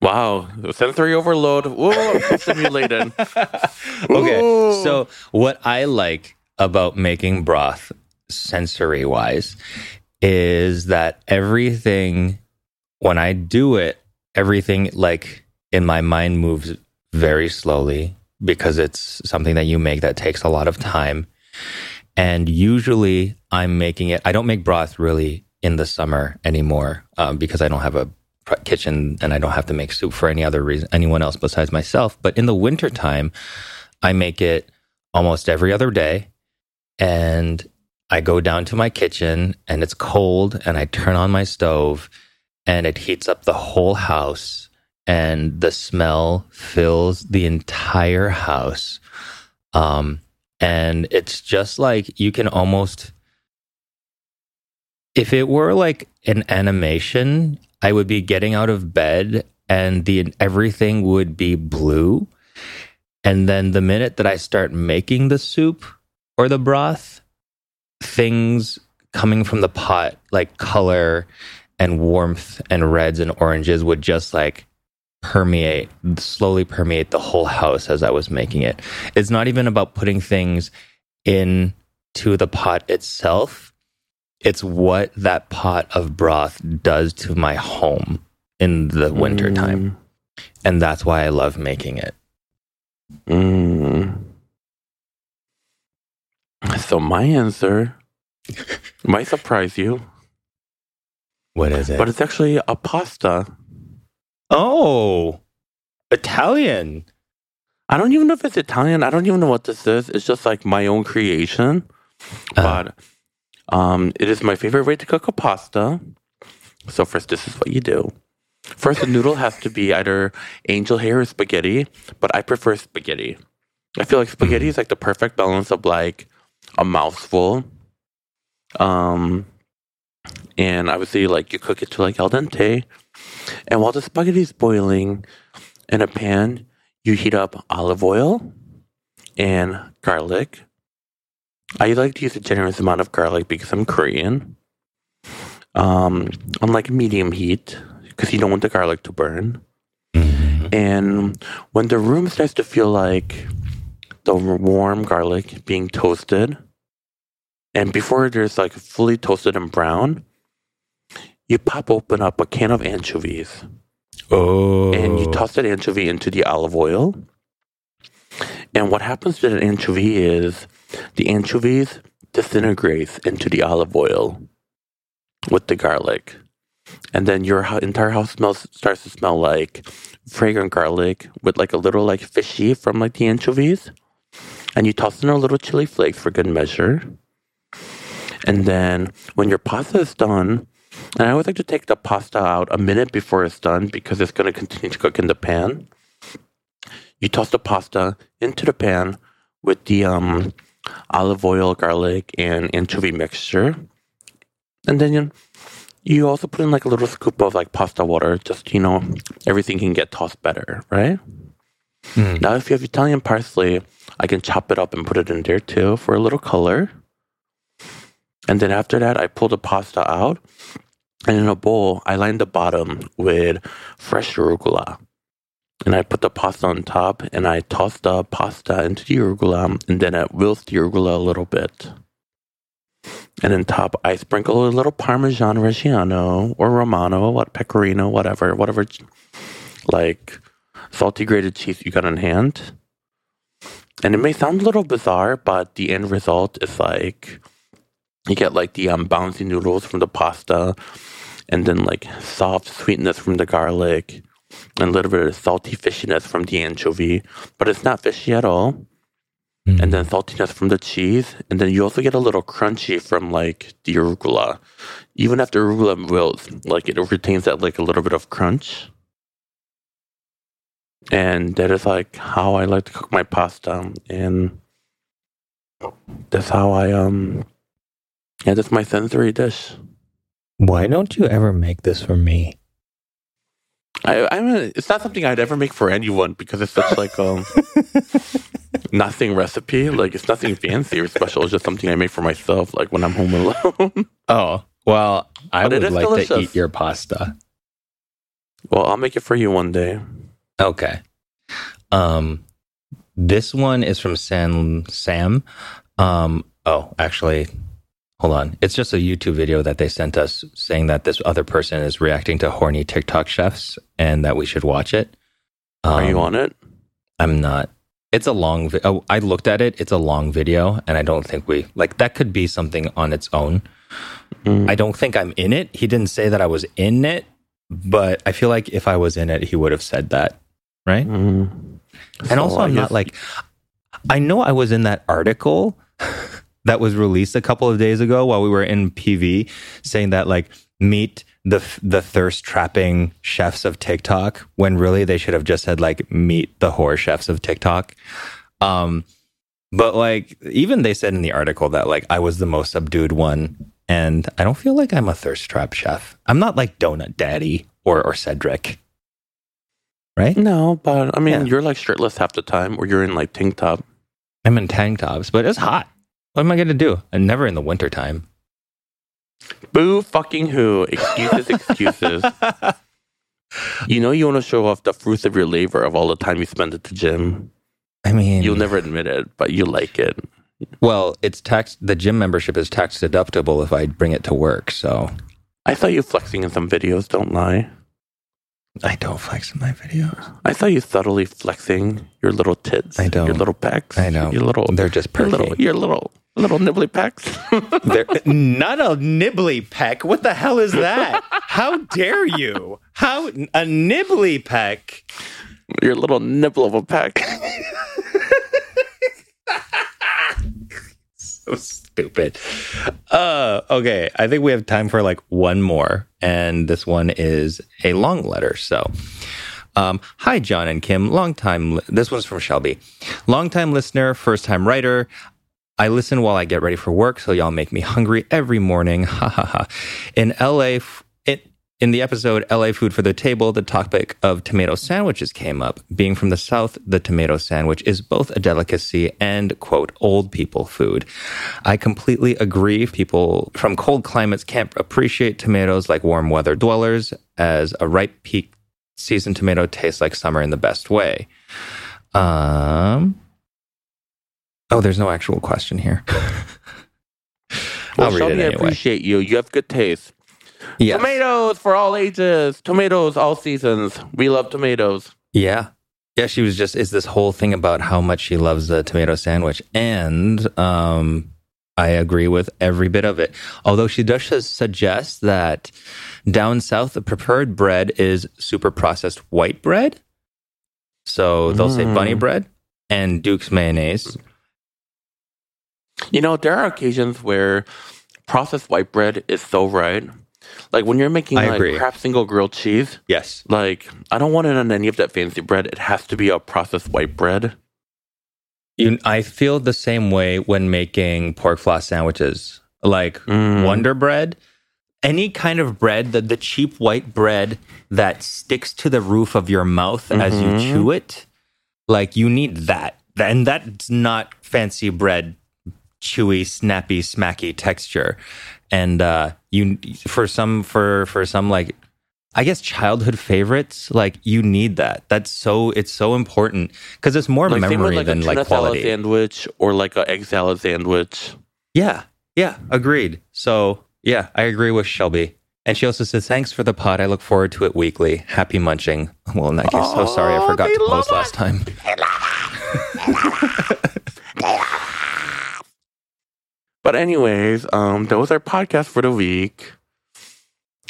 Wow, sensory overload. Whoa, I'm stimulated. okay, so what I like about making broth, sensory wise, is that everything when I do it, everything like in my mind moves very slowly because it's something that you make that takes a lot of time. And usually I'm making it, I don't make broth really in the summer anymore um, because I don't have a kitchen and I don't have to make soup for any other reason, anyone else besides myself. But in the wintertime, I make it almost every other day. And I go down to my kitchen and it's cold and I turn on my stove and it heats up the whole house and the smell fills the entire house. Um, and it's just like you can almost, if it were like an animation, I would be getting out of bed and the everything would be blue. And then the minute that I start making the soup or the broth, things coming from the pot, like color and warmth and reds and oranges, would just like permeate, slowly permeate the whole house as I was making it. It's not even about putting things into the pot itself. It's what that pot of broth does to my home in the winter time. And that's why I love making it. Mm. So my answer might surprise you, What is it? but it's actually a pasta. oh, Italian. I don't even know if it's Italian. I don't even know what this is. It's just like my own creation. Uh, But um, it is my favorite way to cook a pasta. So first, this is what you do. First, the noodle has to be either angel hair or spaghetti, but I prefer spaghetti. I feel like spaghetti is like the perfect balance of like a mouthful. Um, and obviously, like you cook it to like al dente. And while the spaghetti is boiling in a pan, you heat up olive oil and garlic. I like to use a generous amount of garlic because I'm Korean. Um, on like medium heat because you don't want the garlic to burn. Mhm. And when the room starts to feel like the warm garlic being toasted, and before there's like fully toasted and brown, you pop open up a can of anchovies Oh. and you oh. toss that anchovy into the olive oil. And what happens to the anchovy is the anchovies disintegrates into the olive oil with the garlic. And then your entire house smells starts to smell like fragrant garlic with like a little like fishy from like the anchovies. And you toss in a little chili flakes for good measure. And then when your pasta is done, and I always like to take the pasta out a minute before it's done because it's going to continue to cook in the pan. You toss the pasta into the pan with the um, olive oil, garlic, and anchovy mixture. And then you, you also put in like a little scoop of like pasta water, just, you know, everything can get tossed better, right? Mm. Now, if you have Italian parsley, I can chop it up and put it in there too for a little color. And then after that, I pull the pasta out. And in a bowl, I line the bottom with fresh arugula. And I put the pasta on top and I toss the pasta into the arugula and then I wilts the arugula a little bit. And on top, I sprinkle a little Parmesan Reggiano or Romano, what pecorino, whatever, whatever, like salty grated cheese you got on hand. And it may sound a little bizarre, but the end result is like you get like the um, bouncy noodles from the pasta, and then like soft sweetness from the garlic, and a little bit of salty fishiness from the anchovy, but it's not fishy at all. Mm. And then saltiness from the cheese, and then you also get a little crunchy from like the arugula. Even after arugula wilts, like it retains that like a little bit of crunch. And that is like how I like to cook my pasta, and that's how I um yeah, that's my sensory dish. Why don't you ever make this for me? I, I mean, it's not something I'd ever make for anyone because it's such like um nothing recipe. Like it's nothing fancy or special. It's just something I make for myself. Like when I'm home alone. Oh, well, I But would like to eat your pasta. well, I'll make it for you one day. Okay. Um, this one is from Sam. Sam. Um, oh, actually, hold on. It's just a YouTube video that they sent us saying that this other person is reacting to horny TikTok chefs and that we should watch it. Are you Um, on it? I'm not. It's a long. Vi- oh, I looked at it. It's a long video, and I don't think we like that. Could be something on its own. Mm. I don't think I'm in it. He didn't say that I was in it, but I feel like if I was in it, he would have said that, right? Mm. And So also, I'm not like, I know I was in that article that was released a couple of days ago while we were in PV, saying that like meet the the thirst trapping chefs of TikTok, when really they should have just said like meet the whore chefs of TikTok. Um, but like even they said in the article that like I was the most subdued one, and I don't feel like I'm a thirst trap chef. I'm not like Donut Daddy or or Cedric, right? No, but I mean, Yeah. you're like shirtless half the time, or you're in like tank top. I'm in tank tops, but it's hot. What am I going to do? And never in the wintertime. Boo fucking who? Excuses, excuses. You know you want to show off the fruits of your labor of all the time you spend at the gym. I mean, You'll never admit it, but you like it. well, it's tax. The gym membership is tax deductible if I bring it to work. So I saw you flexing in some videos, don't lie. I don't flex in my videos. I saw you subtly flexing your little tits. I don't. Your little pecs. I know. Your little, They're just your little, your little, little nibbly pecs. They're not a nibbly peck. What the hell is that? How dare you? How a nibbly peck? your little nibble of a peck. so stupid. Uh, okay, I think we have time for like one more, and this one is a long letter. So, um, hi, Jon and Kim. Long time. Li- this one's from Shelby. Long time listener, first time writer. I listen while I get ready for work, so y'all make me hungry every morning. Ha ha ha. In LA, f- in the episode LA Food for the Table, the topic of tomato sandwiches came up. Being from the South, the tomato sandwich is both a delicacy and, quote, old people food. I completely agree. People from cold climates can't appreciate tomatoes like warm weather dwellers, as a ripe peak seasoned tomato tastes like summer in the best way. Um, oh, there's no actual question here. Well, I'll read Shelby, it I appreciate you. You have good taste. Yes. Tomatoes for all ages. Tomatoes all seasons. We love tomatoes. Yeah. Yeah, she was just is this whole thing about how much she loves the tomato sandwich. And um I agree with every bit of it. Although she does suggest that down south the preferred bread is super processed white bread. So they'll say bunny Mm. bread and Duke's mayonnaise. You know, there are occasions where processed white bread is so right. Like when you're making I like agree. Kraft Single grilled cheese, Yes. like I don't want it on any of that fancy bread. It has to be a processed white bread. You I feel the same way when making pork floss sandwiches. Like Mm. Wonder Bread, any kind of bread, the, the cheap white bread that sticks to the roof of your mouth as you Mhm. chew it, like you need that. And that's not fancy bread, chewy, snappy, smacky texture. And uh, you for some for for some like I guess childhood favorites, like you need that. That's so it's so important because it's more Like memory like a than tuna like salad quality. sandwich or like a egg salad sandwich. Yeah, yeah, agreed. So, yeah, I agree with Shelby. And she also says, Thanks for the pod. I look forward to it weekly. Happy munching. Well, in that case, so sorry I Oh, forgot to post last time. But anyways, um, that was our podcast for the week.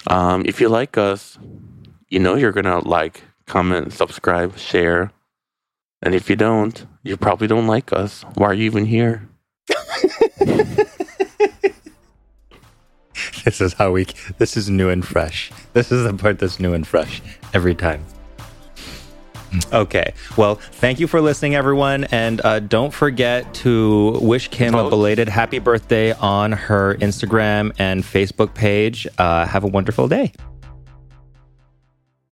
Um, if you like us, you know you're gonna like, comment, subscribe, share. And if you don't, you probably don't like us. Why are you even here? This is how we, this is new and fresh. This is the part that's new and fresh every time. Okay. Well, thank you for listening, everyone. And uh, don't forget to wish Kim a belated happy birthday on her Instagram and Facebook page. Uh, have a wonderful day.